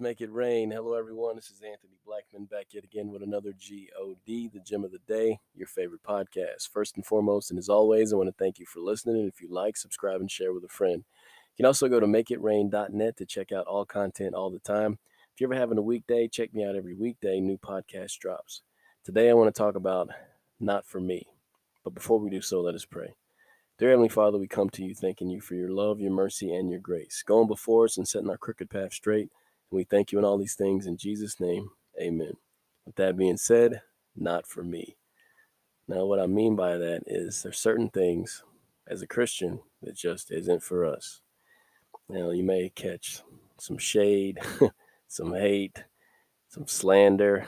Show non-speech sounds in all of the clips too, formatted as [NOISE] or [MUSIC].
make it rain. Hello, everyone. This is Anthony Blackman back yet again with another GOD, the Gem of the Day, your favorite podcast. First and foremost, and as always, I want to thank you for listening. And if you like, subscribe and share with a friend. You can also go to makeitrain.net to check out all content all the time. If you're ever having a weekday, check me out every weekday. New podcast drops. Today, I want to talk about not for me. But before we do so, let us pray. Dear Heavenly Father, we come to you thanking you for your love, your mercy, and your grace, going before us and setting our crooked path straight. We thank you in all these things in Jesus' name. Amen. With that being said, not for me. Now, what I mean by that is there's certain things as a Christian that just isn't for us. Now, you may catch some shade, [LAUGHS] some hate, some slander.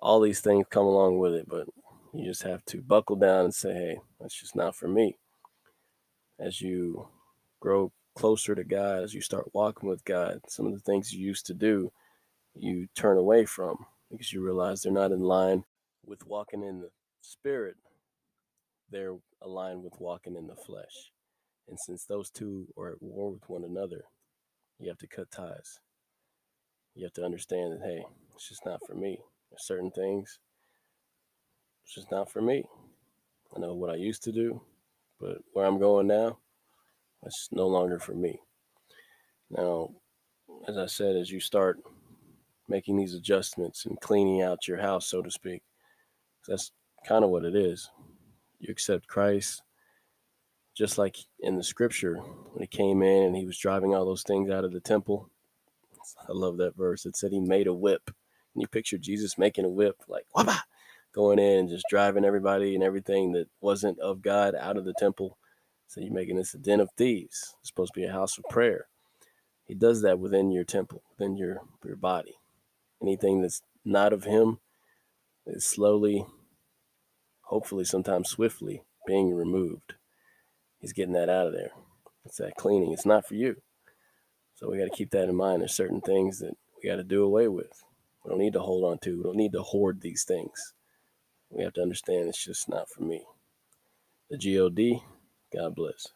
All these things come along with it, but you just have to buckle down and say, hey, that's just not for me. As you grow closer to God, as you start walking with God, some of the things you used to do, you turn away from because you realize they're not in line with walking in the spirit. They're aligned with walking in the flesh. And since those two are at war with one another, you have to cut ties. You have to understand that, hey, it's just not for me. There's certain things it's just not for me. I know what I used to do, but where I'm going now, it's no longer for me. Now, as I said, as you start making these adjustments and cleaning out your house, so to speak, that's kind of what it is. You accept Christ, just like in the scripture when he came in and he was driving all those things out of the temple. I love that verse. It said he made a whip. And you picture Jesus making a whip, like, going in and just driving everybody and everything that wasn't of God out of the temple. So you're making this a den of thieves. It's supposed to be a house of prayer. He does that within your temple, within your your body. Anything that's not of him is slowly, hopefully sometimes swiftly, being removed. He's getting that out of there. It's that cleaning. It's not for you. So we got to keep that in mind. There's certain things that we got to do away with. We don't need to hold on to. We don't need to hoard these things we have to understand it's just not for me. The GOD, God bless.